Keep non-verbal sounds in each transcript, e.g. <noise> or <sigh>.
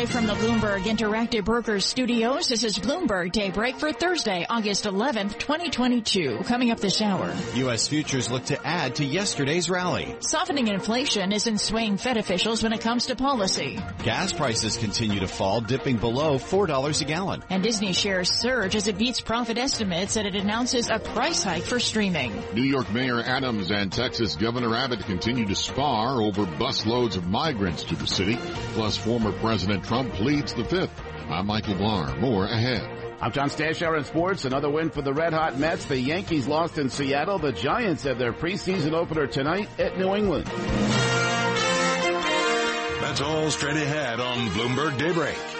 Live from the Bloomberg Interactive Brokers studios, this is Bloomberg Daybreak for Thursday, August 11th, 2022. Coming up this hour. U.S. futures look to add to yesterday's rally. Softening inflation isn't swaying Fed officials when it comes to policy. Gas prices continue to fall, dipping below $4 a gallon. And Disney shares surge as it beats profit estimates and it announces a price hike for streaming. New York Mayor Adams and Texas Governor Abbott continue to spar over busloads of migrants to the city, plus former President President Trump pleads the fifth. I'm Michael Barr. More ahead. I'm John Stashower in sports. Another win for the Red Hot Mets. The Yankees lost in Seattle. The Giants have their preseason opener tonight at New England. That's all straight ahead on Bloomberg Daybreak.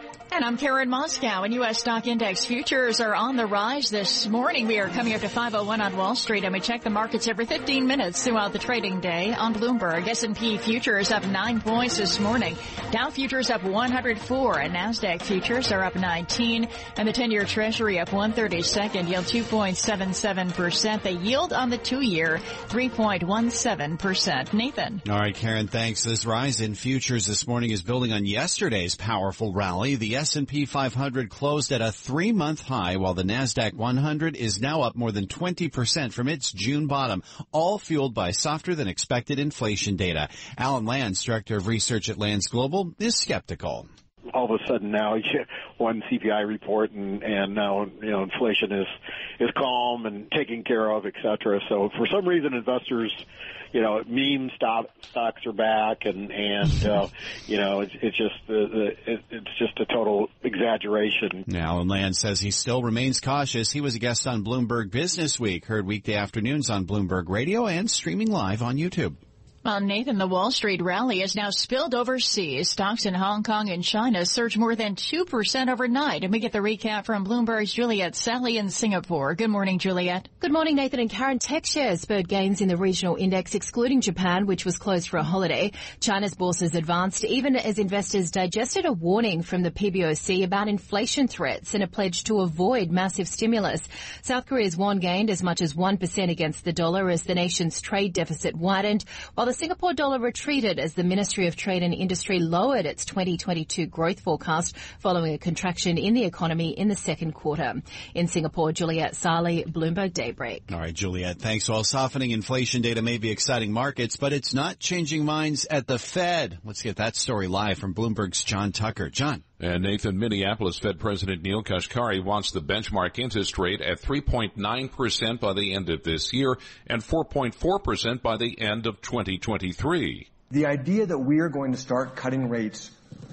And I'm Karen Moskow, and U.S. stock index futures are on the rise this morning. We are coming up to 501 on Wall Street, and we check the markets every 15 minutes throughout the trading day on Bloomberg. S&P futures up 9 points this morning. Dow futures up 104, and NASDAQ futures are up 19, and the 10-year Treasury up 132nd, yield 2.77%. The yield on the two-year, 3.17%. Nathan. All right, Karen, thanks. This rise in futures this morning is building on yesterday's powerful rally. The S&P 500 closed at a three-month high while the NASDAQ 100 is now up more than 20% from its June bottom, all fueled by softer than expected inflation data. Alan Lands, Director of Research at Lands Global, is skeptical all of a sudden now <laughs> one CPI report and and now you know inflation is is calm and taken care of, et cetera. So for some reason investors you know, meme stock stocks are back, and and uh, <laughs> you know, it's, it's just the, the it, it's just a total exaggeration. Now, Alan Land says he still remains cautious. He was a guest on Bloomberg Business Week, heard weekday afternoons on Bloomberg Radio and streaming live on YouTube. Well, Nathan, the Wall Street rally has now spilled overseas. Stocks in Hong Kong and China surged more than 2% overnight. And we get the recap from Bloomberg's Juliet Saly in Singapore. Good morning, Juliet. Good morning, Nathan and Karen. Tech shares spurred gains in the regional index, excluding Japan, which was closed for a holiday. China's bourses advanced even as investors digested a warning from the PBOC about inflation threats and a pledge to avoid massive stimulus. South Korea's won gained as much as 1% against the dollar as the nation's trade deficit widened, while the Singapore dollar retreated as the Ministry of Trade and Industry lowered its 2022 growth forecast following a contraction in the economy in the second quarter. In Singapore, Juliet Saly, Bloomberg Daybreak. All right, Juliet, thanks. Well, softening inflation data may be exciting markets, but it's not changing minds at the Fed. Let's get that story live from Bloomberg's John Tucker. John. And Nathan, Minneapolis Fed President Neel Kashkari wants the benchmark interest rate at 3.9% by the end of this year and 4.4% by the end of 2023. The idea that we are going to start cutting rates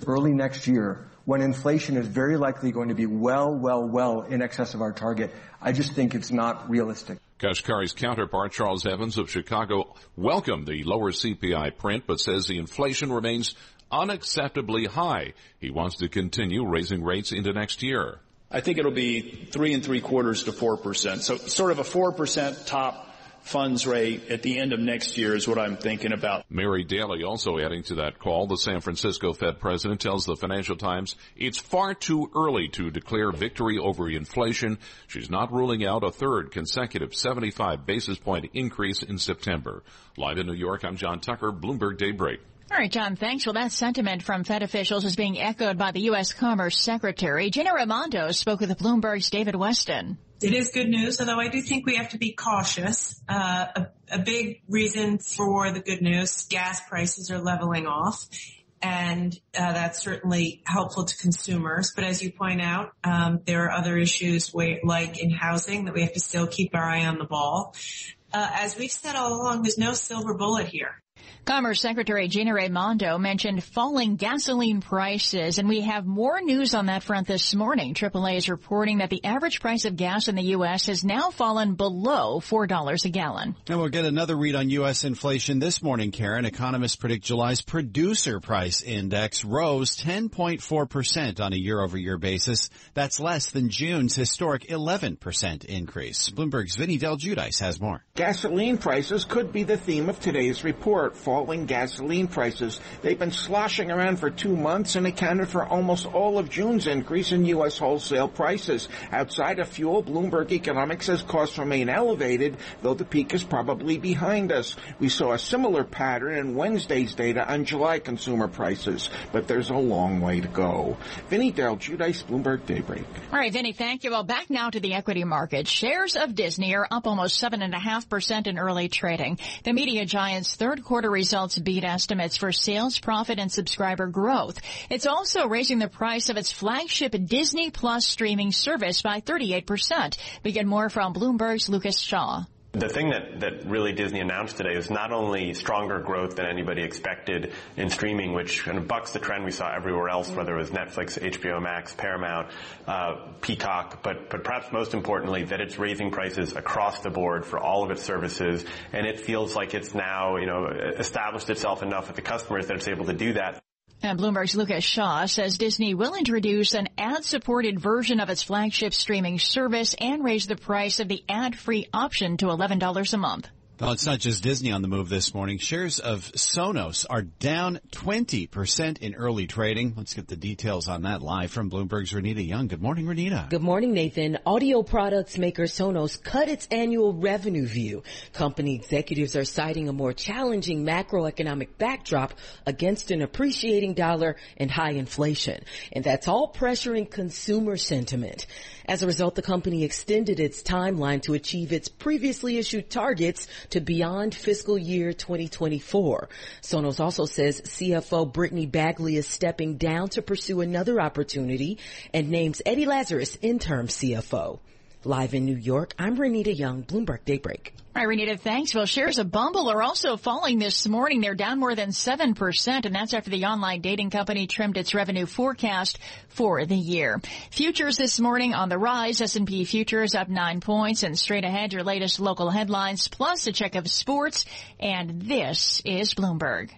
early next year when inflation is very likely going to be well, well, well in excess of our target, I just think it's not realistic. Kashkari's counterpart, Charles Evans of Chicago, welcomed the lower CPI print, but says the inflation remains unacceptably high. He wants to continue raising rates into next year. I think it'll be three and three quarters to four percent. So sort of a four percent top funds rate at the end of next year is what I'm thinking about. Mary Daly also adding to that call. The San Francisco Fed president tells the Financial Times it's far too early to declare victory over inflation. She's not ruling out a third consecutive 75 basis point increase in September. Live in New York, I'm John Tucker, Bloomberg Daybreak. All right, John, thanks. Well, that sentiment from Fed officials is being echoed by the U.S. Commerce Secretary. Gina Raimondo spoke with Bloomberg's David Westin. It is good news, although I do think we have to be cautious. Uh, a, a big reason for the good news, gas prices are leveling off. and uh, that's certainly helpful to consumers. But as you point out, um, there are other issues like in housing that we have to still keep our eye on the ball. Uh, as we've said all along, there's no silver bullet here. Commerce Secretary Gina Raimondo mentioned falling gasoline prices, and we have more news on that front this morning. AAA is reporting that the average price of gas in the U.S. has now fallen below $4 a gallon. And we'll get another read on U.S. inflation this morning, Karen. Economists predict July's producer price index rose 10.4% on a year-over-year basis. That's less than June's historic 11% increase. Bloomberg's Vinny Del Giudice has more. Gasoline prices could be the theme of today's report falling gasoline prices. They've been sloshing around for two months and accounted for almost all of June's increase in U.S. wholesale prices. Outside of fuel, Bloomberg Economics says costs remain elevated, though the peak is probably behind us. We saw a similar pattern in Wednesday's data on July consumer prices, but there's a long way to go. Vinny Del Giudice, Bloomberg Daybreak. All right, Vinny, thank you. Well, back now to the equity market. Shares of Disney are up almost 7.5% in early trading. The media giant's third quarter results results beat estimates for sales, profit, and subscriber growth. It's also raising the price of its flagship Disney Plus streaming service by 38%. We get more from Bloomberg's Lucas Shaw. The thing that, that really Disney announced today is not only stronger growth than anybody expected in streaming, which kind of bucks the trend we saw everywhere else, whether it was Netflix, HBO Max, Paramount, uh, Peacock, but, but perhaps most importantly, that it's raising prices across the board for all of its services, and it feels like it's now, you know, established itself enough with the customers that it's able to do that. And Bloomberg's Lucas Shaw says Disney will introduce an ad-supported version of its flagship streaming service and raise the price of the ad-free option to $11 a month. Well, it's not just Disney on the move this morning. Shares of Sonos are down 20% in early trading. Let's get the details on that live from Bloomberg's Renita Young. Good morning, Renita. Good morning, Nathan. Audio products maker Sonos cut its annual revenue view. Company executives are citing a more challenging macroeconomic backdrop against an appreciating dollar and high inflation. And that's all pressuring consumer sentiment. As a result, the company extended its timeline to achieve its previously issued targets to beyond fiscal year 2024. Sonos also says CFO Brittany Bagley is stepping down to pursue another opportunity and names Eddie Lazarus interim CFO. Live in New York, I'm Renita Young, Bloomberg Daybreak. Right, Renita, thanks. Well, shares of Bumble are also falling this morning. They're down more than 7%, and that's after the online dating company trimmed its revenue forecast for the year. Futures this morning on the rise. S&P futures up nine points, and straight ahead, your latest local headlines, plus a check of sports, and this is Bloomberg.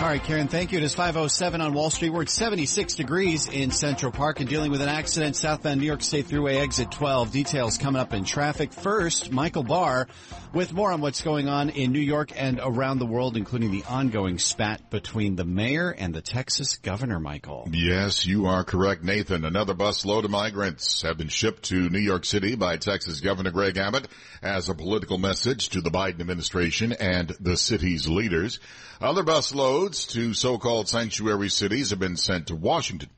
All right, Karen, thank you. It is 507 on Wall Street. We're at 76 degrees in Central Park and dealing with an accident southbound New York State Thruway exit 12. Details coming up in traffic. First, Michael Barr with more on what's going on in New York and around the world, including the ongoing spat between the mayor and the Texas governor, Michael. Yes, you are correct, Nathan. Another bus load of migrants have been shipped to New York City by Texas Governor Greg Abbott as a political message to the Biden administration and the city's leaders. Other bus loads to so-called sanctuary cities have been sent to Washington.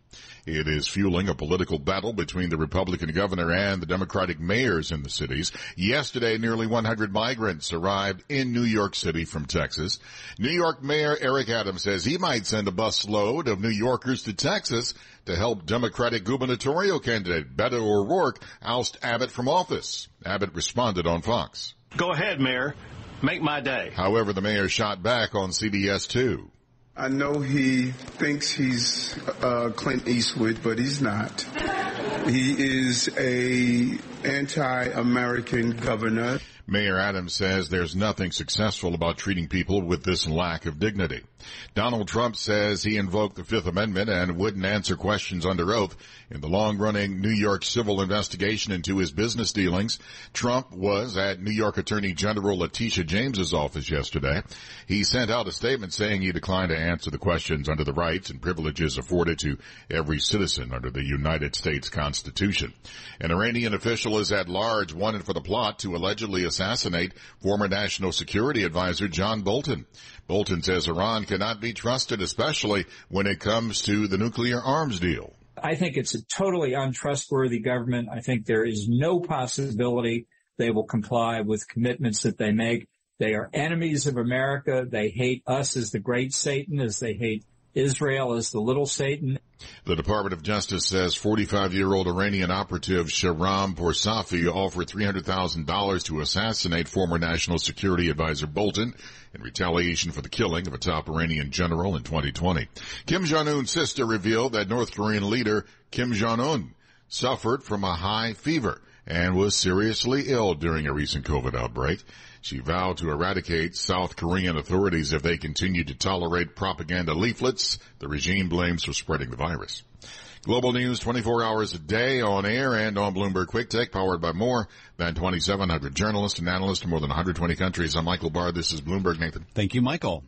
It is fueling a political battle between the Republican governor and the Democratic mayors in the cities. Yesterday, nearly 100 migrants arrived in New York City from Texas. New York Mayor Eric Adams says he might send a bus load of New Yorkers to Texas to help Democratic gubernatorial candidate Beto O'Rourke oust Abbott from office. Abbott responded on Fox. Go ahead, Mayor. Make my day. However, the mayor shot back on CBS 2. I know he thinks he's uh, Clint Eastwood, but he's not. He is a anti-American governor. Mayor Adams says there's nothing successful about treating people with this lack of dignity. Donald Trump says he invoked the Fifth Amendment and wouldn't answer questions under oath in the long-running New York civil investigation into his business dealings. Trump was at New York Attorney General Letitia James's office yesterday. He sent out a statement saying he declined to answer the questions under the rights and privileges afforded to every citizen under the United States Constitution. An Iranian official is at large wanted for the plot to allegedly assassinate former National Security Advisor John Bolton. Bolton says Iran cannot be trusted, especially when it comes to the nuclear arms deal. I think it's a totally untrustworthy government. I think there is no possibility they will comply with commitments that they make. They are enemies of America. They hate us as the great Satan, as they hate Israel is the little Satan. The Department of Justice says 45-year-old Iranian operative Shahram Poursafi offered $300,000 to assassinate former National Security Advisor Bolton in retaliation for the killing of a top Iranian general in 2020. Kim Jong-un's sister revealed that North Korean leader Kim Jong-un suffered from a high fever and was seriously ill during a recent COVID outbreak. She vowed to eradicate South Korean authorities if they continue to tolerate propaganda leaflets the regime blames for spreading the virus. Global news 24 hours a day on air and on Bloomberg Quick Take powered by more than 2,700 journalists and analysts in more than 120 countries. I'm Michael Barr. This is Bloomberg Nathan. Thank you, Michael.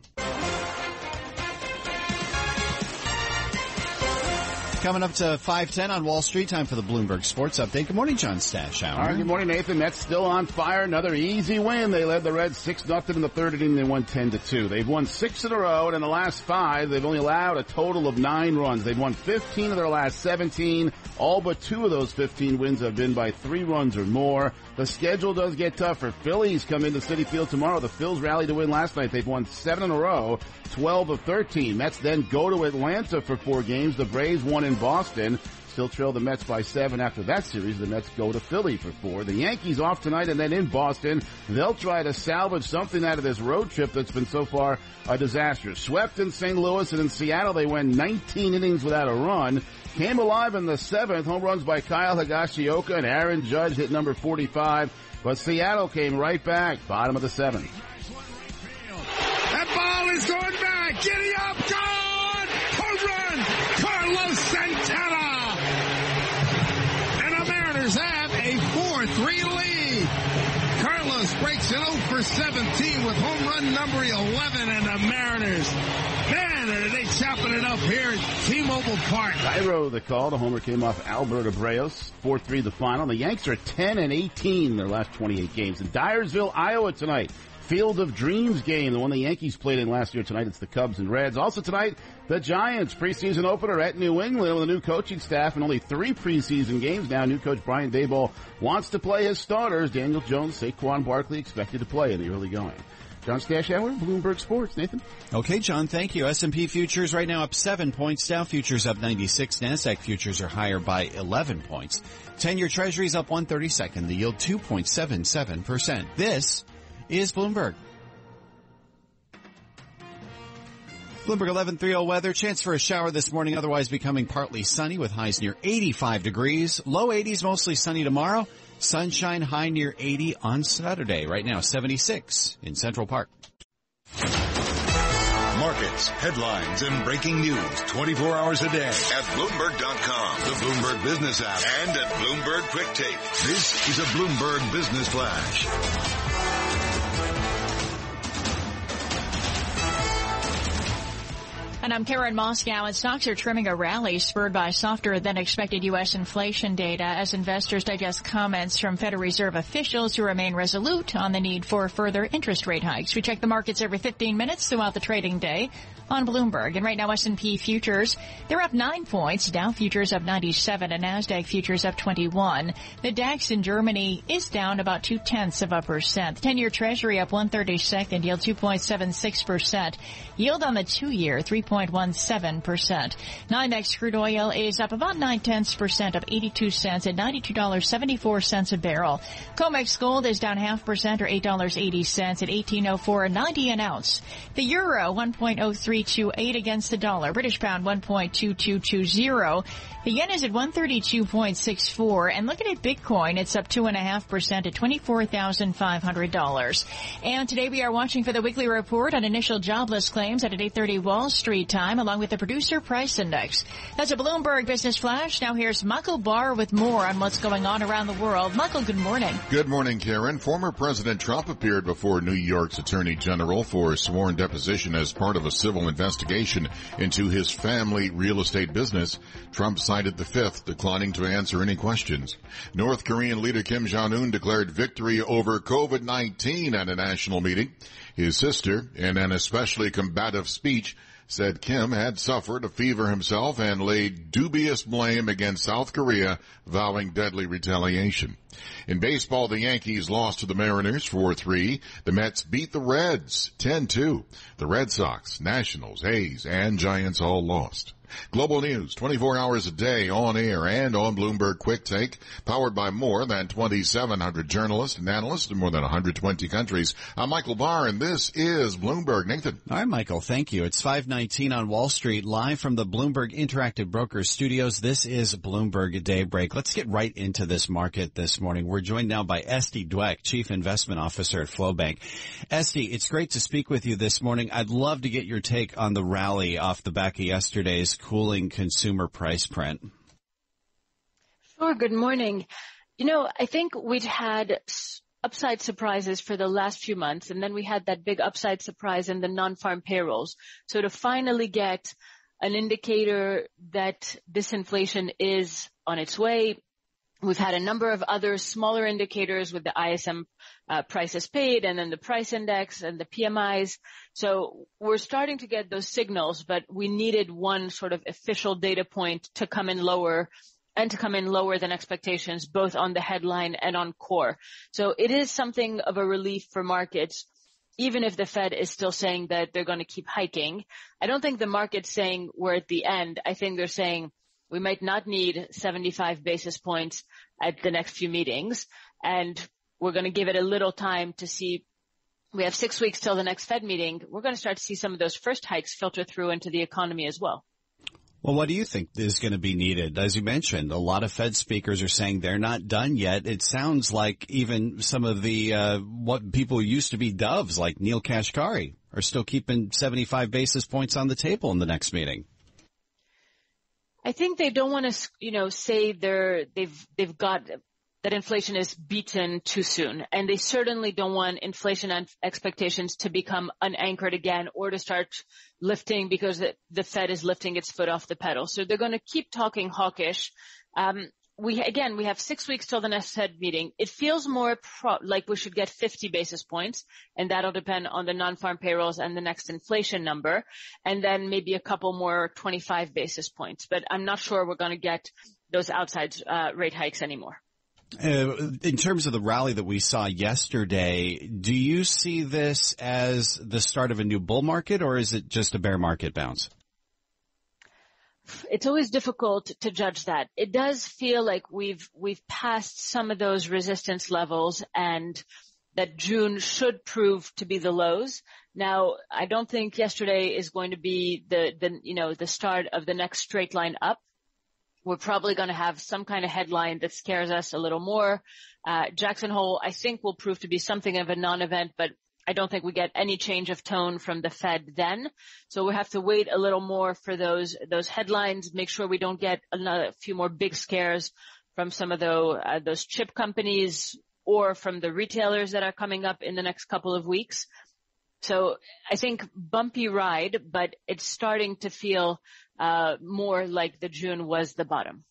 Coming up to 510 on Wall Street, time for the Bloomberg Sports Update. Good morning, John Stash. All right, good morning, Nathan. Mets still on fire. Another easy win. They led the Reds 6 nothing in the third inning. They won 10 to 2. They've won six in a row, and in the last five, they've only allowed a total of nine runs. They've won 15 of their last 17. All but two of those 15 wins have been by three runs or more. The schedule does get tougher. Phillies come into Citi Field tomorrow. The Phils rallied to win last night. They've won seven in a row, 12 of 13. Mets then go to Atlanta for four games. The Braves won in Boston. Still trail the Mets by seven after that series. The Mets go to Philly for four. The Yankees off tonight and then in Boston. They'll try to salvage something out of this road trip that's been so far a disaster. Swept in St. Louis and in Seattle. They went 19 innings without a run. Came alive in the seventh. Home runs by Kyle Higashioka and Aaron Judge hit number 45. But Seattle came right back. Bottom of the seventh. That ball is going back. Giddy up. Gone. Home run. Carlos Santana. And the Mariners have a 4-3 lead. Breaks it 0 for 17 with home run number 11 and the Mariners. Man, are they chopping it up here at T-Mobile Park. Cairo the call. The homer came off Albert Abreu. 4-3 the final. The Yanks are 10 and 18 in their last 28 games. In Dyersville, Iowa tonight. Field of Dreams game, the one the Yankees played in last year. Tonight it's the Cubs and Reds. Also tonight, the Giants preseason opener at New England with a new coaching staff and only three preseason games now. New coach Brian Daboll wants to play his starters. Daniel Jones, Saquon Barkley expected to play in the early going. John Stashower, Bloomberg Sports. Nathan. Okay, John, thank you. S&P futures right now up 7 points. Dow futures up 96. NASDAQ futures are higher by 11 points. 10-year treasuries up 132nd. The yield 2.77%. This is Bloomberg. Bloomberg 1130 weather. Chance for a shower this morning, otherwise becoming partly sunny with highs near 85 degrees. Low 80s, mostly sunny tomorrow. Sunshine high near 80 on Saturday. Right now, 76 in Central Park. Markets, headlines, and breaking news 24 hours a day at Bloomberg.com, the Bloomberg Business app, and at Bloomberg Quick Take. This is a Bloomberg Business Flash. And I'm Karen Moskow, and stocks are trimming a rally spurred by softer than expected U.S. inflation data as investors digest comments from Federal Reserve officials who remain resolute on the need for further interest rate hikes. We check the markets every 15 minutes throughout the trading day on Bloomberg. And right now S&P futures, they're up 9 points. Dow futures up 97 and NASDAQ futures up 21. The DAX in Germany is down about two tenths of a percent. 10-year treasury up 132nd, yield 2.76%. Yield on the two-year 3.17%. NYMEX crude oil is up about 9 tenths percent, of 82 cents at $92.74 a barrel. COMEX gold is down half percent or $8.80 at 1804.90 an ounce. The euro 1.0328 against the dollar. British pound 1.2220. The yen is at 132.64 and looking at Bitcoin, it's up 2.5% at $24,500. And today we are watching for the weekly report on initial jobless claims at 8.30 Wall Street time along with the producer price index. That's a Bloomberg Business Flash. Now here's Michael Barr with more on what's going on around the world. Michael, good morning. Good morning, Karen. Former President Trump appeared before New York's Attorney General for a sworn deposition as part of a civil investigation into his family real estate business. Trump cited the fifth, declining to answer any questions. North Korean leader Kim Jong-un declared victory over COVID-19 at a national meeting. His sister, in an especially combative speech, said Kim had suffered a fever himself and laid dubious blame against South Korea, vowing deadly retaliation. In baseball, the Yankees lost to the Mariners 4-3. The Mets beat the Reds 10-2. The Red Sox, Nationals, A's, and Giants all lost. Global news 24 hours a day on air and on Bloomberg Quick Take, powered by more than 2,700 journalists and analysts in more than 120 countries. I'm Michael Barr and this is Bloomberg. Nathan. All right, Michael. Thank you. It's 519 on Wall Street, live from the Bloomberg Interactive Brokers studios. This is Bloomberg Daybreak. Let's get right into this market this morning. We're joined now by Esty Dwek, Chief Investment Officer at FlowBank. Esty, it's great to speak with you this morning. I'd love to get your take on the rally off the back of yesterday's cooling consumer price print? Sure. Good morning. You know, I think we'd had upside surprises for the last few months, and then we had that big upside surprise in the non-farm payrolls. So to finally get an indicator that disinflation is on its way, We've had a number of other smaller indicators with the ISM uh, prices paid and then the price index and the PMIs. So we're starting to get those signals, but we needed one sort of official data point to come in lower and to come in lower than expectations, both on the headline and on core. So it is something of a relief for markets, even if the Fed is still saying that they're going to keep hiking. I don't think the market's saying we're at the end. I think they're saying we might not need 75 basis points at the next few meetings, and we're going to give it a little time to see. We have six weeks till the next Fed meeting. We're going to start to see some of those first hikes filter through into the economy as well. Well, what do you think is going to be needed? As you mentioned, a lot of Fed speakers are saying they're not done yet. It sounds like even some of the uh, what people used to be doves, like Neel Kashkari, are still keeping 75 basis points on the table in the next meeting. I think they don't want to, you know, say they're, they've, they've got that inflation is beaten too soon. And they certainly don't want inflation expectations to become unanchored again or to start lifting because the, the Fed is lifting its foot off the pedal. So they're going to keep talking hawkish. Um, we again we have six weeks till the next Fed meeting. It feels more pro- like we should get 50 basis points, and that'll depend on the non-farm payrolls and the next inflation number, and then maybe a couple more 25 basis points. But I'm not sure we're going to get those outside uh, rate hikes anymore. Uh, in terms of the rally that we saw yesterday, do you see this as the start of a new bull market, or is it just a bear market bounce? it's always difficult to judge that. It does feel like we've we've passed some of those resistance levels and that June should prove to be the lows. Now, I don't think yesterday is going to be the, the you know, the start of the next straight line up. We're probably going to have some kind of headline that scares us a little more. Uh, Jackson Hole, I think will prove to be something of a non-event, but I don't think we get any change of tone from the Fed then. So we have to wait a little more for those those headlines. Make sure we don't get another few more big scares from some of those uh, those chip companies or from the retailers that are coming up in the next couple of weeks. So I think bumpy ride, but it's starting to feel uh, more like the June was the bottom.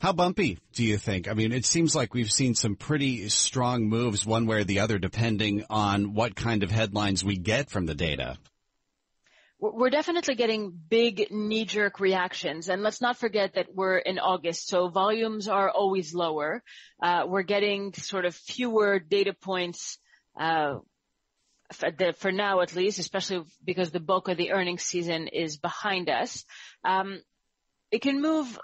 How bumpy do you think? I mean, it seems like we've seen some pretty strong moves one way or the other depending on what kind of headlines we get from the data. We're definitely getting big knee-jerk reactions, and let's not forget that we're in August, so volumes are always lower. Uh, we're getting sort of fewer data points uh, for, the, for, now, at least, especially because the bulk of the earnings season is behind us. Um, it can move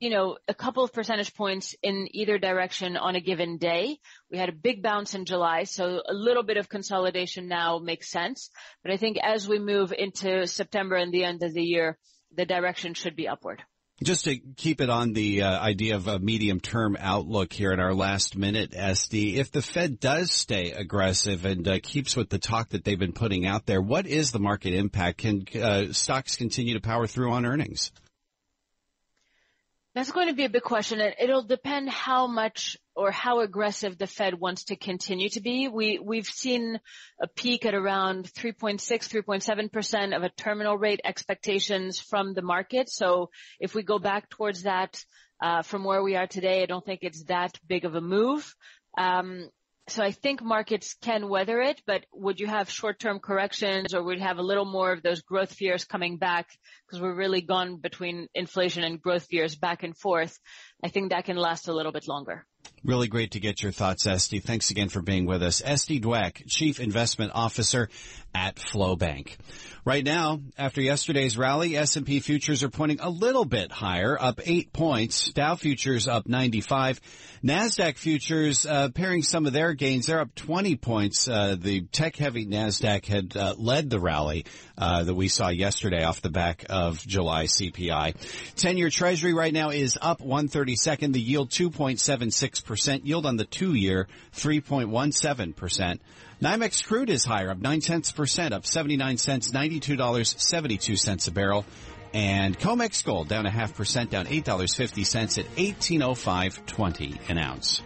you know, a couple of percentage points in either direction on a given day. We had a big bounce in July, so a little bit of consolidation now makes sense. But I think as we move into September and the end of the year, the direction should be upward. Just to keep it on the uh, idea of a medium-term outlook here in our last minute, Esty, if the Fed does stay aggressive and uh, keeps with the talk that they've been putting out there, what is the market impact? Can uh, stocks continue to power through on earnings? That's going to be a big question. And it'll depend how much or how aggressive the Fed wants to continue to be. We, we've seen a peak at around 3.6, 3.7% of a terminal rate expectations from the market. So if we go back towards that, uh, from where we are today, I don't think it's that big of a move. Um, so I think markets can weather it, but would you have short-term corrections or would you have a little more of those growth fears coming back because we're really gone between inflation and growth fears back and forth? I think that can last a little bit longer. Really great to get your thoughts, Esty. Thanks again for being with us. Esty Dwek, Chief Investment Officer at FlowBank. Right now, after yesterday's rally, S&P futures are pointing a little bit higher, up 8 points. Dow futures up 95. Nasdaq futures uh, pairing some of their gains. They're up 20 points. Uh, the tech-heavy Nasdaq had uh, led the rally uh, that we saw yesterday off the back of July CPI. 10-year Treasury right now is up 132nd. The yield 2.76%. Yield on the two-year 3.17%. NYMEX crude is higher, up 9 tenths percent, up 79 cents, $92.72 a barrel. And COMEX gold down a half percent, down $8.50 at 1805.20 an ounce.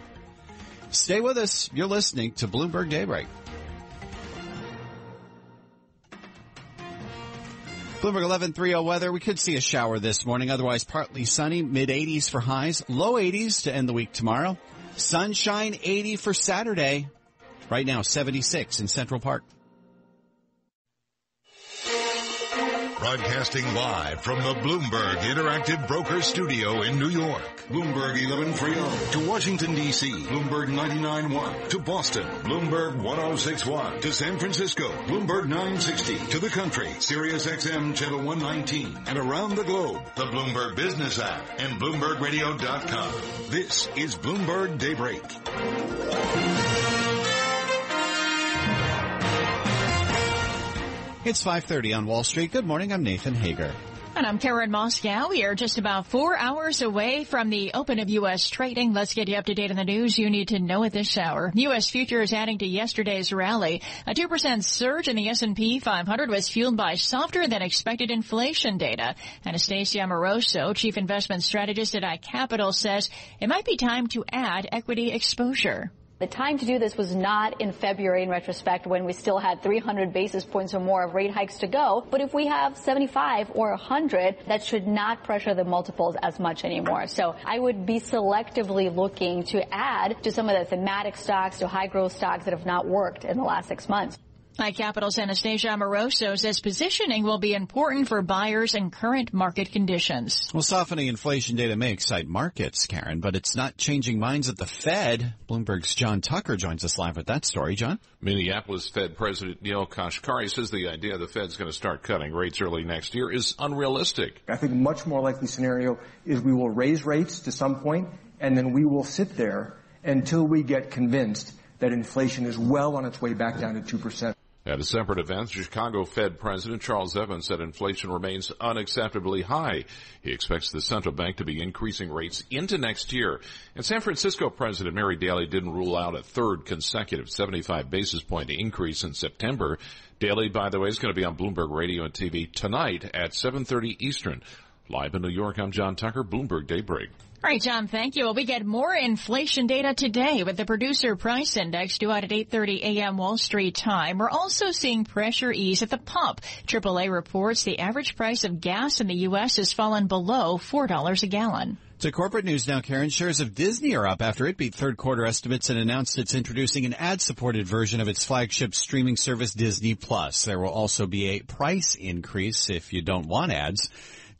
Stay with us. You're listening to Bloomberg Daybreak. Bloomberg 1130 weather. We could see a shower this morning. Otherwise, partly sunny, mid 80s for highs, low 80s to end the week tomorrow. Sunshine 80 for Saturday. Right now, 76 in Central Park. Broadcasting live from the Bloomberg Interactive Broker Studio in New York. Bloomberg 1130 to Washington, D.C. Bloomberg 99.1 to Boston. Bloomberg 1061 to San Francisco. Bloomberg 960 to the country. Sirius XM Channel 119 and around the globe. The Bloomberg Business app and BloombergRadio.com. This is Bloomberg Daybreak. It's 5:30 on Wall Street. Good morning. I'm Nathan Hager. And I'm Karen Moskow. We are just about four hours away from the open of U.S. trading. Let's get you up to date on the news you need to know at this hour. U.S. futures adding to yesterday's rally. A 2% surge in the S&P 500 was fueled by softer than expected inflation data. Anastasia Amoroso, chief investment strategist at iCapital, says it might be time to add equity exposure. The time to do this was not in February in retrospect when we still had 300 basis points or more of rate hikes to go. But if we have 75 or 100, that should not pressure the multiples as much anymore. So I would be selectively looking to add to some of the thematic stocks, to high growth stocks that have not worked in the last six months. iCapital's Anastasia Amoroso says positioning will be important for buyers in current market conditions. Well, softening inflation data may excite markets, Karen, but it's not changing minds at the Fed. Bloomberg's John Tucker joins us live with that story. John? Minneapolis Fed President Neel Kashkari says the idea the Fed's going to start cutting rates early next year is unrealistic. I think a much more likely scenario is we will raise rates to some point and then we will sit there until we get convinced that inflation is well on its way back down to 2%. At a separate event, Chicago Fed President Charles Evans said inflation remains unacceptably high. He expects the central bank to be increasing rates into next year. And San Francisco President Mary Daly didn't rule out a third consecutive 75 basis point increase in September. Daly, by the way, is going to be on Bloomberg Radio and TV tonight at 7.30 Eastern. Live in New York, I'm John Tucker, Bloomberg Daybreak. All right, John, thank you. Well, we get more inflation data today with the producer price index due out at 8.30 a.m. Wall Street time. We're also seeing pressure ease at the pump. AAA reports the average price of gas in the U.S. has fallen below $4 a gallon. To corporate news now, Karen. Shares of Disney are up after it beat third quarter estimates and announced it's introducing an ad-supported version of its flagship streaming service, Disney Plus. There will also be a price increase if you don't want ads.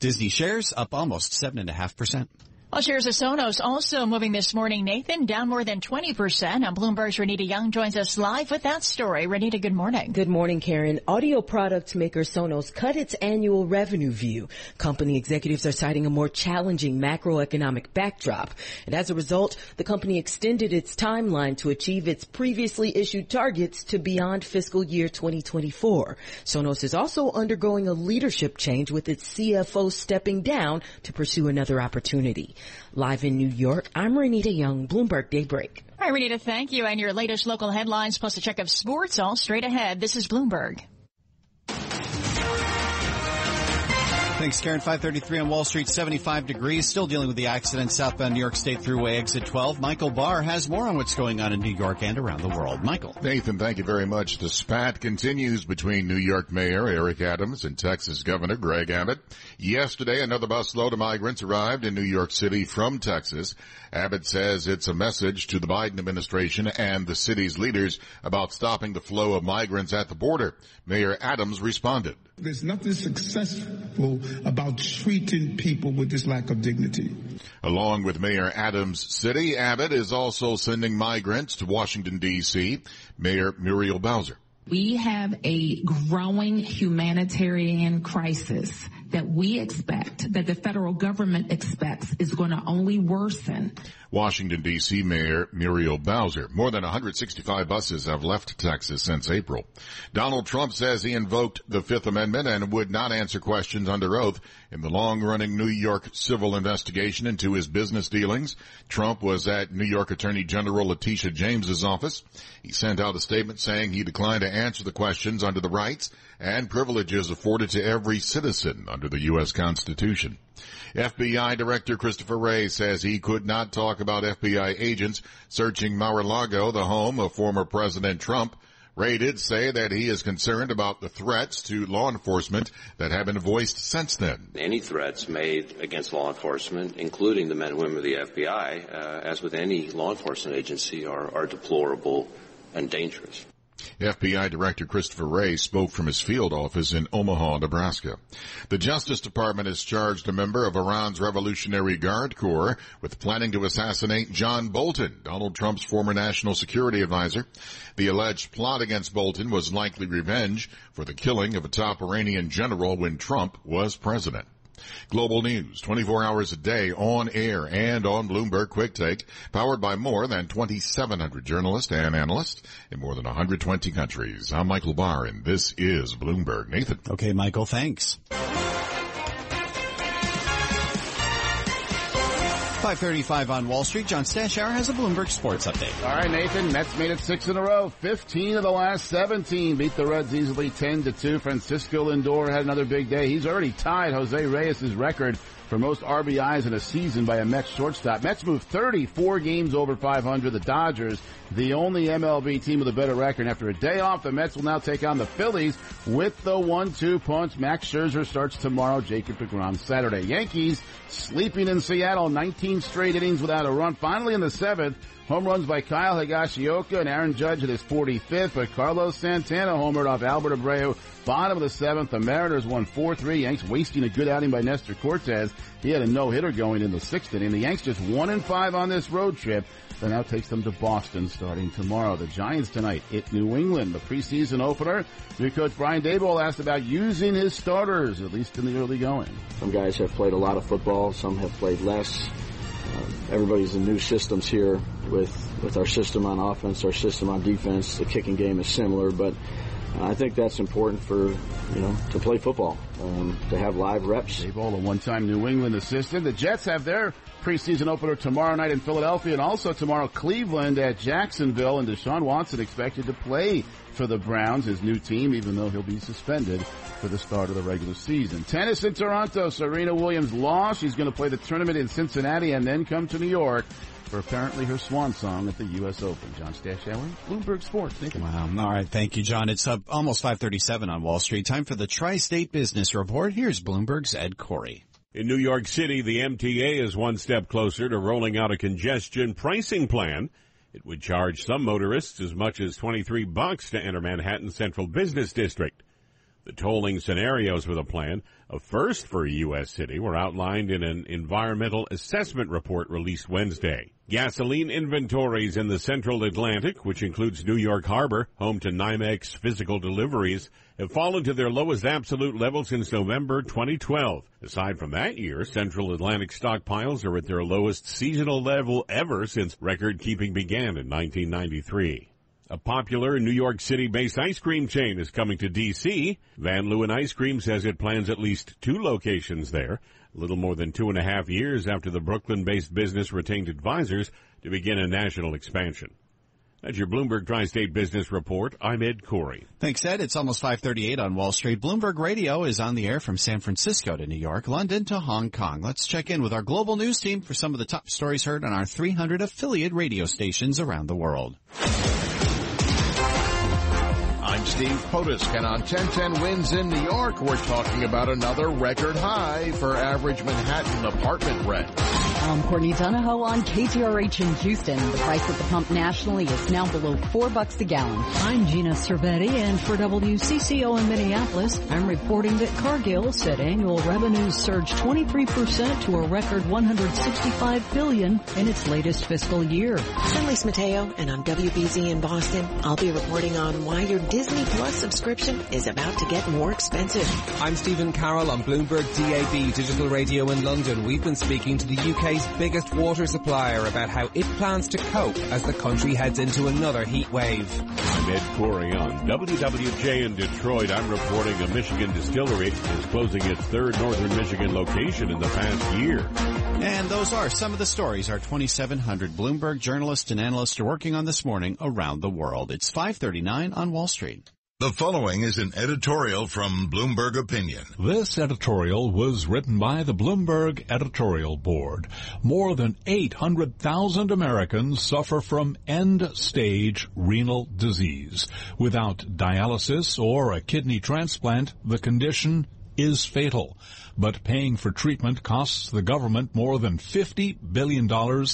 Disney shares up almost 7.5%. Well, shares of Sonos also moving this morning. Nathan down more than 20%. On Bloomberg's Renita Young joins us live with that story. Renita, good morning. Good morning, Karen. Audio products maker Sonos cut its annual revenue view. Company executives are citing a more challenging macroeconomic backdrop. And as a result, the company extended its timeline to achieve its previously issued targets to beyond fiscal year 2024. Sonos is also undergoing a leadership change with its CFO stepping down to pursue another opportunity. Live in New York, I'm Renita Young, Bloomberg Daybreak. Hi, Renita. Thank you. And your latest local headlines plus a check of sports all straight ahead. This is Bloomberg. Thanks, Karen. 533 on Wall Street, 75 degrees. Still dealing with the accident southbound New York State Thruway, exit 12. Michael Barr has more on what's going on in New York and around the world. Michael. Nathan, thank you very much. The spat continues between New York Mayor Eric Adams and Texas Governor Greg Abbott. Yesterday, another busload of migrants arrived in New York City from Texas. Abbott says it's a message to the Biden administration and the city's leaders about stopping the flow of migrants at the border. Mayor Adams responded. There's nothing successful about treating people with this lack of dignity. Along with Mayor Adams City, Abbott is also sending migrants to Washington, D.C. Mayor Muriel Bowser. We have a growing humanitarian crisis that we expect, that the federal government expects is going to only worsen. Washington, D.C. Mayor Muriel Bowser. More than 165 buses have left Texas since April. Donald Trump says he invoked the Fifth Amendment and would not answer questions under oath in the long-running New York civil investigation into his business dealings. Trump was at New York Attorney General Letitia James's office. He sent out a statement saying he declined to answer the questions under the rights and privileges afforded to every citizen under the U.S. Constitution. FBI Director Christopher Wray says he could not talk about FBI agents searching Mar-a-Lago, the home of former President Trump. Wray did say that he is concerned about the threats to law enforcement that have been voiced since then. Any threats made against law enforcement, including the men and women of the FBI, uh, as with any law enforcement agency, are, are deplorable and dangerous. FBI Director Christopher Wray spoke from his field office in Omaha, Nebraska. The Justice Department has charged a member of Iran's Revolutionary Guard Corps with planning to assassinate John Bolton, Donald Trump's former national security advisor. The alleged plot against Bolton was likely revenge for the killing of a top Iranian general when Trump was president. Global news, 24 hours a day on air and on Bloomberg Quick Take, powered by more than 2,700 journalists and analysts in more than 120 countries. I'm Michael Barr and this is Bloomberg. Nathan. Okay, Michael, thanks. 535 on Wall Street. John Stashower has a Bloomberg Sports update. All right, Nathan. Mets made it six in a row. 15 of the last 17. Beat the Reds easily 10 to 2. Francisco Lindor had another big day. He's already tied Jose Reyes' record for most RBIs in a season by a Mets shortstop. Mets moved 34 games over 500. The Dodgers, the only MLB team with a better record. After a day off, the Mets will now take on the Phillies with the one-two punch. Max Scherzer starts tomorrow. Jacob DeGrom Saturday. Yankees sleeping in Seattle. 19 straight innings without a run. Finally in the seventh, Home runs by Kyle Higashioka and Aaron Judge at his 45th, but Carlos Santana homered off Albert Abreu. Bottom of the seventh, the Mariners won 4-3. Yanks wasting a good outing by Nestor Cortes. He had a no-hitter going in the sixth inning. The Yanks just one and five on this road trip. That now takes them to Boston starting tomorrow. The Giants tonight at New England, the preseason opener. New coach Brian Daboll asked about using his starters, at least in the early going. Some guys have played a lot of football. Some have played less. Uh, everybody's in new systems here with with our system on offense, our system on defense. The kicking game is similar, but I think that's important for you know to play football, um, to have live reps. Daboll, a one-time New England assistant. The Jets have their preseason opener tomorrow night in Philadelphia, and also tomorrow Cleveland at Jacksonville. And Deshaun Watson expected to play for the Browns, his new team, even though he'll be suspended for the start of the regular season. Tennis in Toronto. Serena Williams lost. She's going to play the tournament in Cincinnati and then come to New York for apparently her swan song at the U.S. Open. John Stashower, Bloomberg Sports. Thank you. Wow. All right. Thank you, John. It's up almost 537 on Wall Street. Time for the Tri-State Business Report. Here's Bloomberg's Ed Corey. In New York City, the MTA is one step closer to rolling out a congestion pricing plan. It would charge some motorists as much as 23 bucks to enter Manhattan Central Business District. The tolling scenarios for the plan, a first for a U.S. city, were outlined in an environmental assessment report released Wednesday. Gasoline inventories in the central Atlantic, which includes New York Harbor, home to NYMEX physical deliveries, have fallen to their lowest absolute level since November 2012. Aside from that year, central Atlantic stockpiles are at their lowest seasonal level ever since record keeping began in 1993. A popular New York City-based ice cream chain is coming to D.C. Van Leeuwen Ice Cream says it plans at least two locations there, little more than two and a half years after the Brooklyn-based business retained advisors to begin a national expansion. That's your Bloomberg Tri-State Business Report. I'm Ed Corey. Thanks, Ed. It's almost 538 on Wall Street. Bloomberg Radio is on the air from San Francisco to New York, London to Hong Kong. Let's check in with our global news team for some of the top stories heard on our 300 affiliate radio stations around the world. I'm Steve Potusk, and on 1010 Wins in New York, we're talking about another record high for average Manhattan apartment rent. I'm Courtney Donahoe on KTRH in Houston. The price at the pump nationally is now below four bucks a gallon. I'm Gina Cervetti and for WCCO in Minneapolis, I'm reporting that Cargill said annual revenues surged 23% to a record 165 billion in its latest fiscal year. I'm Lisa Mateo and on WBZ in Boston, I'll be reporting on why your Disney Plus subscription is about to get more expensive. I'm Stephen Carroll on Bloomberg DAB Digital Radio in London. We've been speaking to the UK's biggest water supplier about how it plans to cope as the country heads into another heat wave. I'm Ed Corey on WWJ in Detroit. I'm reporting a Michigan distillery is closing its third northern Michigan location in the past year. And those are some of the stories our 2,700 Bloomberg journalists and analysts are working on this morning around the world. It's 539 on Wall Street. The following is an editorial from Bloomberg Opinion. This editorial was written by the Bloomberg Editorial Board. More than 800,000 Americans suffer from end-stage renal disease. Without dialysis or a kidney transplant, the condition is fatal. But paying for treatment costs the government more than $50 billion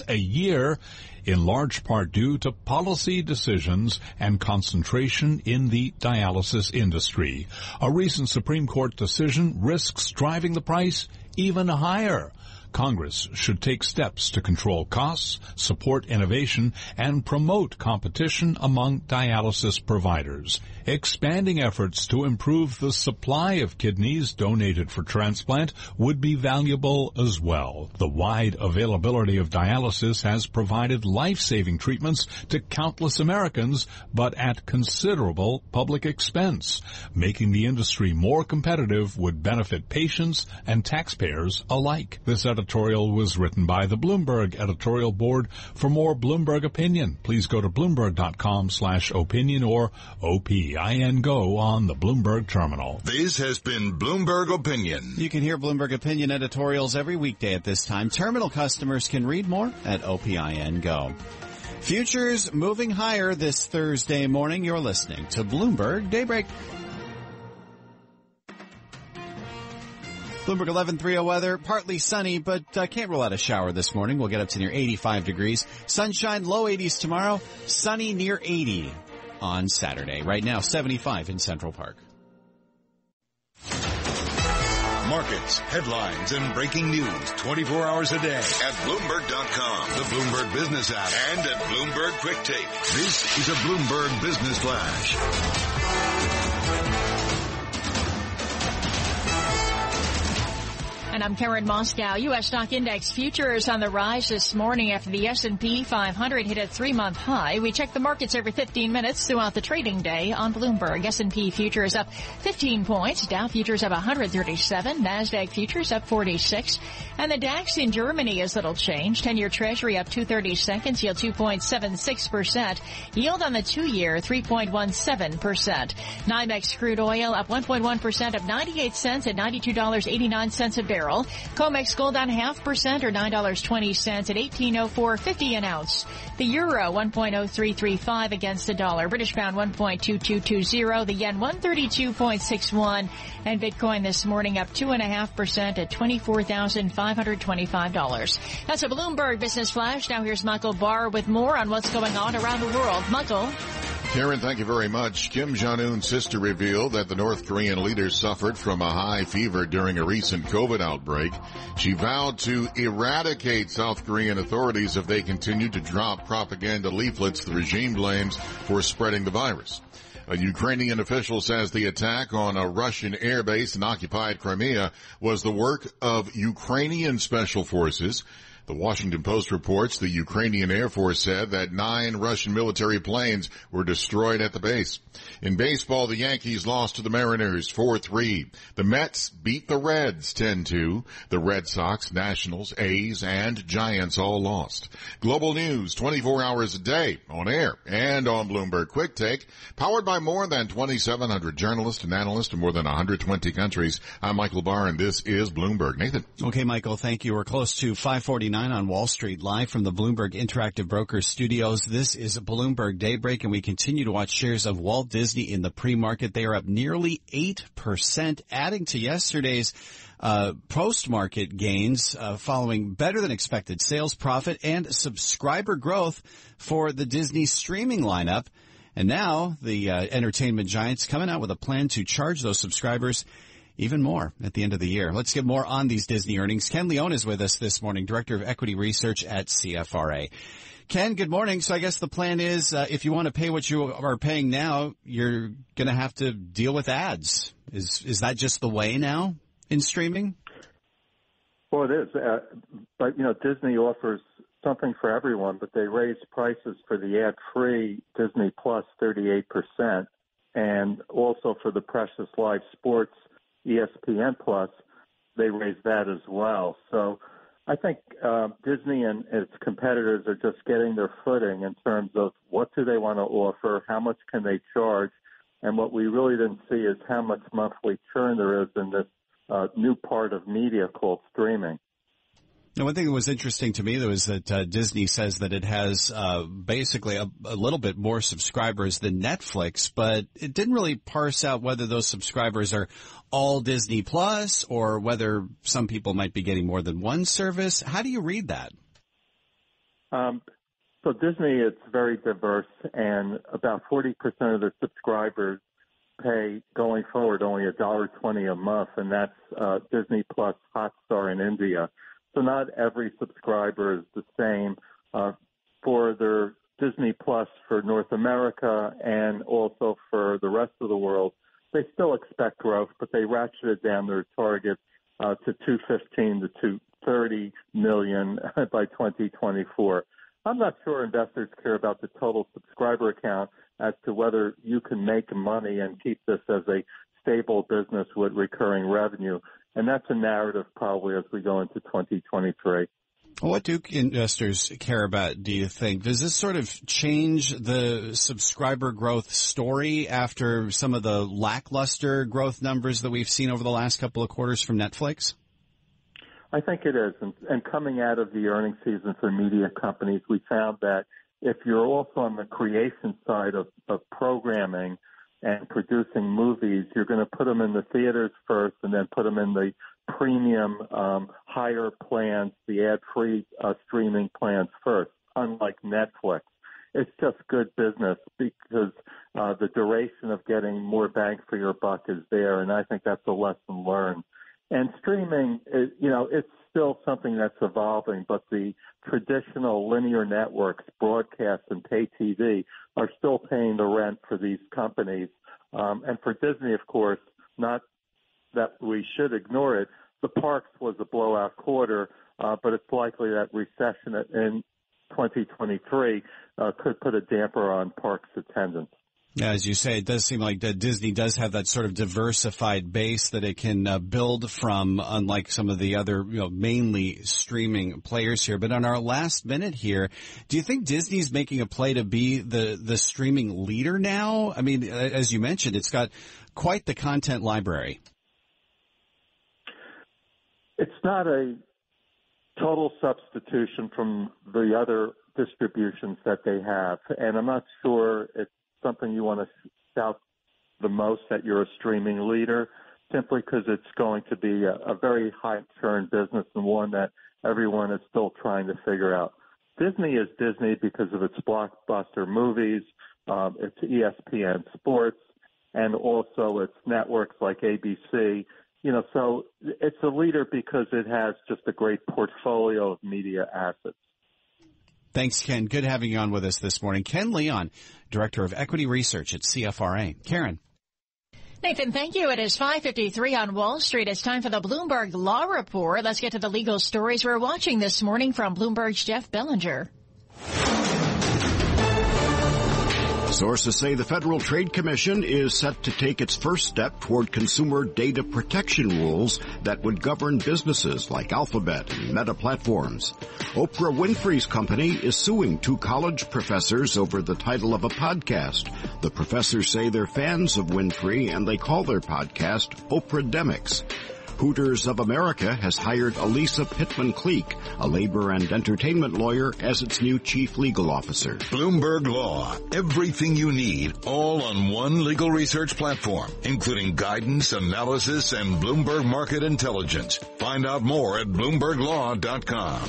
a year, in large part due to policy decisions and concentration in the dialysis industry. A recent Supreme Court decision risks driving the price even higher. Congress should take steps to control costs, support innovation, and promote competition among dialysis providers. Expanding efforts to improve the supply of kidneys donated for transplant would be valuable as well. The wide availability of dialysis has provided life-saving treatments to countless Americans, but at considerable public expense. Making the industry more competitive would benefit patients and taxpayers alike. This editorial was written by the Bloomberg editorial board. For more Bloomberg opinion, please go to bloomberg.com slash opinion or OP. IN Go on the Bloomberg terminal. This has been Bloomberg Opinion. You can hear Bloomberg Opinion editorials every weekday at this time. Terminal customers can read more at OPIN Go. Futures moving higher this Thursday morning. You're listening to Bloomberg Daybreak. Bloomberg 1130 weather, partly sunny, but uh, can't rule out a shower this morning. We'll get up to near 85 degrees. Sunshine, low 80s tomorrow. Sunny near 80 on Saturday. Right now, 75 in Central Park. Markets, headlines, and breaking news 24 hours a day at Bloomberg.com, the Bloomberg Business app, and at Bloomberg Quick Take. This is a Bloomberg Business Flash. And I'm Karen Moskow. U.S. stock index futures on the rise this morning after the S&P 500 hit a three-month high. We check the markets every 15 minutes throughout the trading day on Bloomberg. S&P futures up 15 points. Dow futures up 137. NASDAQ futures up 46. And the DAX in Germany is little change. 10-year treasury up 230 seconds. Yield 2.76%. Yield on the two-year 3.17%. NYMEX crude oil up 1.1% of 98 cents at $92.89 a barrel barrel. COMEX gold down half percent or $9.20 at 1804.50 an ounce. The euro 1.0335 against the dollar. British pound 1.2220. The yen 132.61. And Bitcoin this morning up 2.5% at $24,525. That's a Bloomberg Business Flash. Now here's Michael Barr with more on what's going on around the world. Michael. Karen, thank you very much. Kim Jong-un's sister revealed that the North Korean leader suffered from a high fever during a recent COVID outbreak. She vowed to eradicate South Korean authorities if they continue to drop propaganda leaflets the regime blames for spreading the virus. A Ukrainian official says the attack on a Russian airbase in occupied Crimea was the work of Ukrainian special forces. The Washington Post reports the Ukrainian Air Force said that nine Russian military planes were destroyed at the base. In baseball, the Yankees lost to the Mariners 4-3. The Mets beat the Reds 10-2. The Red Sox, Nationals, A's, and Giants all lost. Global news 24 hours a day on air and on Bloomberg Quick Take, powered by more than 2,700 journalists and analysts in more than 120 countries. I'm Michael Barr and this is Bloomberg. Nathan. Okay, Michael, thank you. We're close to 549 1049 on Wall Street, live from the Bloomberg Interactive Brokers studios. This is Bloomberg Daybreak, and we continue to watch shares of Walt Disney in the pre-market. They are up nearly 8%, adding to yesterday's uh, post-market gains uh, following better than expected sales profit and subscriber growth for the Disney streaming lineup. And now the uh, entertainment giants coming out with a plan to charge those subscribers even more at the end of the year. Let's get more on these Disney earnings. Ken Leon is with us this morning, Director of Equity Research at CFRA. Ken, good morning. So I guess the plan is uh, if you want to pay what you are paying now, you're going to have to deal with ads. Is is that just the way now in streaming? Well, it is. Uh, but, you know, Disney offers something for everyone, but they raised prices for the ad-free Disney Plus 38%, and also for the Precious Live Sports ESPN Plus, they raised that as well. So I think uh, Disney and its competitors are just getting their footing in terms of what do they want to offer, how much can they charge, and what we really didn't see is how much monthly churn there is in this uh, new part of media called streaming. Now, one thing that was interesting to me though is that uh, Disney says that it has uh, basically a, a, little bit more subscribers than Netflix, but it didn't really parse out whether those subscribers are all Disney Plus or whether some people might be getting more than one service. How do you read that? Um, so Disney, it's very diverse, and about 40% of their subscribers pay going forward only a dollar twenty a month, and that's uh, Disney Plus Hotstar in India. So not every subscriber is the same. Uh, for their Disney Plus for North America and also for the rest of the world, they still expect growth, but they ratcheted down their target uh, to 215 to 230 million <laughs> by 2024. I'm not sure investors care about the total subscriber count as to whether you can make money and keep this as a stable business with recurring revenue. And that's a narrative probably as we go into 2023. What do investors care about, do you think? Does this sort of change the subscriber growth story after some of the lackluster growth numbers that we've seen over the last couple of quarters from Netflix? I think it is. And, and coming out of the earnings season for media companies, we found that if you're also on the creation side of, of programming, and producing movies, you're going to put them in the theaters first and then put them in the premium, um, higher plans, the ad-free uh, streaming plans first, unlike Netflix. It's just good business because uh, the duration of getting more bang for your buck is there, and I think that's a lesson learned. And streaming, is, you know, it's still something that's evolving, but the traditional linear networks, broadcast and pay TV, are still paying the rent for these companies. Um, and for Disney, of course, not that we should ignore it. The parks was a blowout quarter, uh, but it's likely that recession in 2023 uh, could put a damper on parks attendance. As you say, it does seem like Disney does have that sort of diversified base that it can uh, build from, unlike some of the other, you know, mainly streaming players here. But on our last minute here, do you think Disney's making a play to be the the streaming leader now? I mean, as you mentioned, it's got quite the content library. It's not a total substitution from the other distributions that they have, and I'm not sure it's something you want to shout the most that you're a streaming leader, simply because it's going to be a, a very high churn business and one that everyone is still trying to figure out. Disney is Disney because of its blockbuster movies, um, its ESPN sports, and also its networks like ABC. You know, so it's a leader because it has just a great portfolio of media assets. Thanks, Ken. Good having you on with us this morning. Ken Leon, Director of Equity Research at CFRA. Karen. Nathan, thank you. It is 553 on Wall Street. It's time for the Bloomberg Law Report. Let's get to the legal stories we're watching this morning from Bloomberg's Jeff Bellinger. Sources say the Federal Trade Commission is set to take its first step toward consumer data protection rules that would govern businesses like Alphabet and Meta platforms. Oprah Winfrey's company is suing two college professors over the title of a podcast. The professors say they're fans of Winfrey and they call their podcast Oprahdemics. Hooters of America has hired Elisa Pittman Cleek, a labor and entertainment lawyer, as its new chief legal officer. Bloomberg Law. Everything you need, all on one legal research platform, including guidance, analysis, and Bloomberg market intelligence. Find out more at BloombergLaw.com.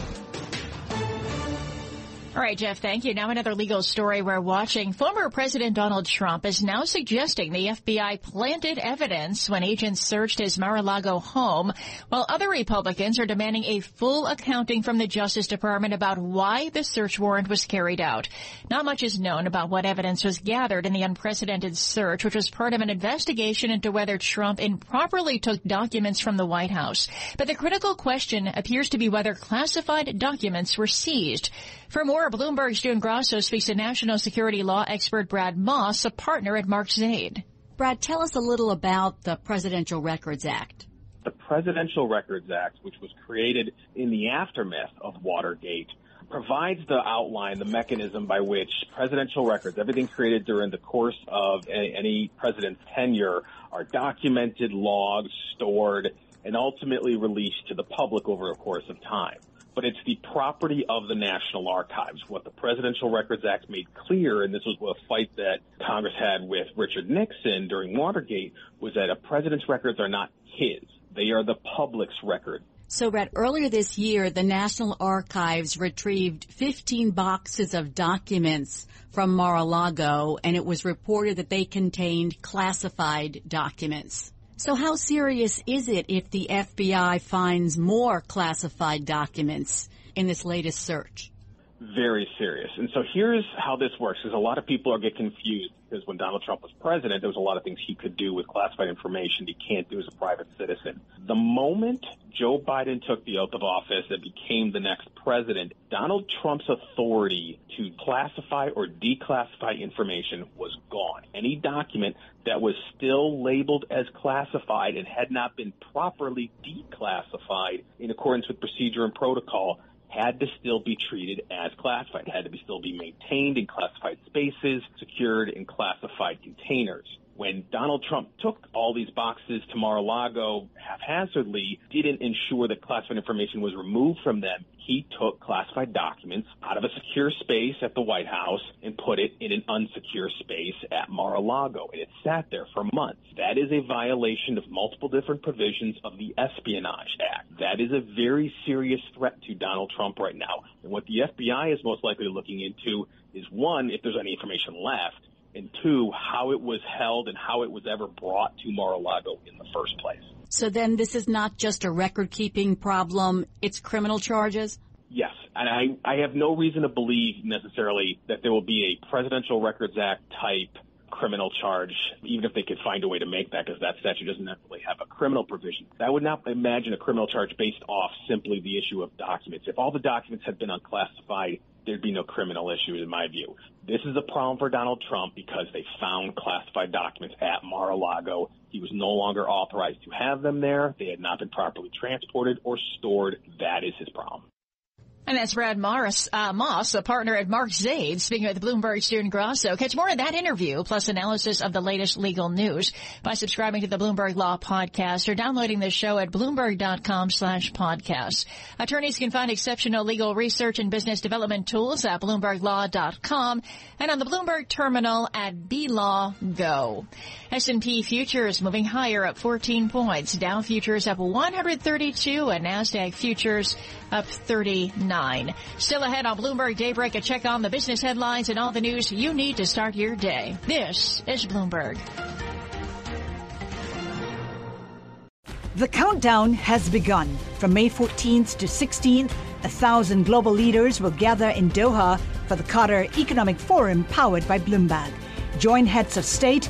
All right, Jeff, thank you. Now another legal story we're watching. Former President Donald Trump is now suggesting the FBI planted evidence when agents searched his Mar-a-Lago home, while other Republicans are demanding a full accounting from the Justice Department about why the search warrant was carried out. Not much is known about what evidence was gathered in the unprecedented search, which was part of an investigation into whether Trump improperly took documents from the White House. But the critical question appears to be whether classified documents were seized. For more, Bloomberg's June Grosso speaks to national security law expert Brad Moss, a partner at Mark Zaid. Brad, tell us a little about the Presidential Records Act. The Presidential Records Act, which was created in the aftermath of Watergate, provides the outline, the mechanism by which presidential records, everything created during the course of any president's tenure, are documented, logged, stored, and ultimately released to the public over a course of time but it's the property of the National Archives. What the Presidential Records Act made clear, and this was a fight that Congress had with Richard Nixon during Watergate, was that a president's records are not his. They are the public's record. So, Brett, earlier this year, the National Archives retrieved 15 boxes of documents from Mar-a-Lago, and it was reported that they contained classified documents. So how serious is it if the FBI finds more classified documents in this latest search? Very serious. And so here's how this works, because a lot of people get confused because when Donald Trump was president, there was a lot of things he could do with classified information he can't do as a private citizen. The moment Joe Biden took the oath of office and became the next president, Donald Trump's authority to classify or declassify information was gone. Any document that was still labeled as classified and had not been properly declassified in accordance with procedure and protocol had to still be treated as classified, had to be still be maintained in classified spaces, secured in classified containers. When Donald Trump took all these boxes to Mar-a-Lago haphazardly, didn't ensure that classified information was removed from them he took classified documents out of a secure space at the White House and put it in an unsecure space at Mar-a-Lago. And it sat there for months. That is a violation of multiple different provisions of the Espionage Act. That is a very serious threat to Donald Trump right now. And what the FBI is most likely looking into is one, if there's any information left, and two, how it was held and how it was ever brought to Mar-a-Lago in the first place. So then this is not just a record keeping problem, it's criminal charges? Yes, and I, I have no reason to believe necessarily that there will be a Presidential Records Act type criminal charge, even if they could find a way to make that, because that statute doesn't necessarily have a criminal provision. I would not imagine a criminal charge based off simply the issue of documents. If all the documents had been unclassified, there'd be no criminal issues in my view. This is a problem for Donald Trump because they found classified documents at Mar-a-Lago. He was no longer authorized to have them there. They had not been properly transported or stored. That is his problem. And that's Brad Morris, uh, Moss, a partner at Mark Zaid, speaking with the Bloomberg's June Grosso. Catch more of that interview, plus analysis of the latest legal news by subscribing to the Bloomberg Law Podcast or downloading the show at bloomberg.com slash podcast. Attorneys can find exceptional legal research and business development tools at bloomberglaw.com and on the Bloomberg terminal at BLaw Go. S&P futures moving higher up 14 points. Dow futures up 132 and NASDAQ futures up 39. Still ahead on Bloomberg Daybreak, a check on the business headlines and all the news you need to start your day. This is Bloomberg. The countdown has begun. From May 14th to 16th, a thousand global leaders will gather in Doha for the Qatar Economic Forum powered by Bloomberg. Join heads of state,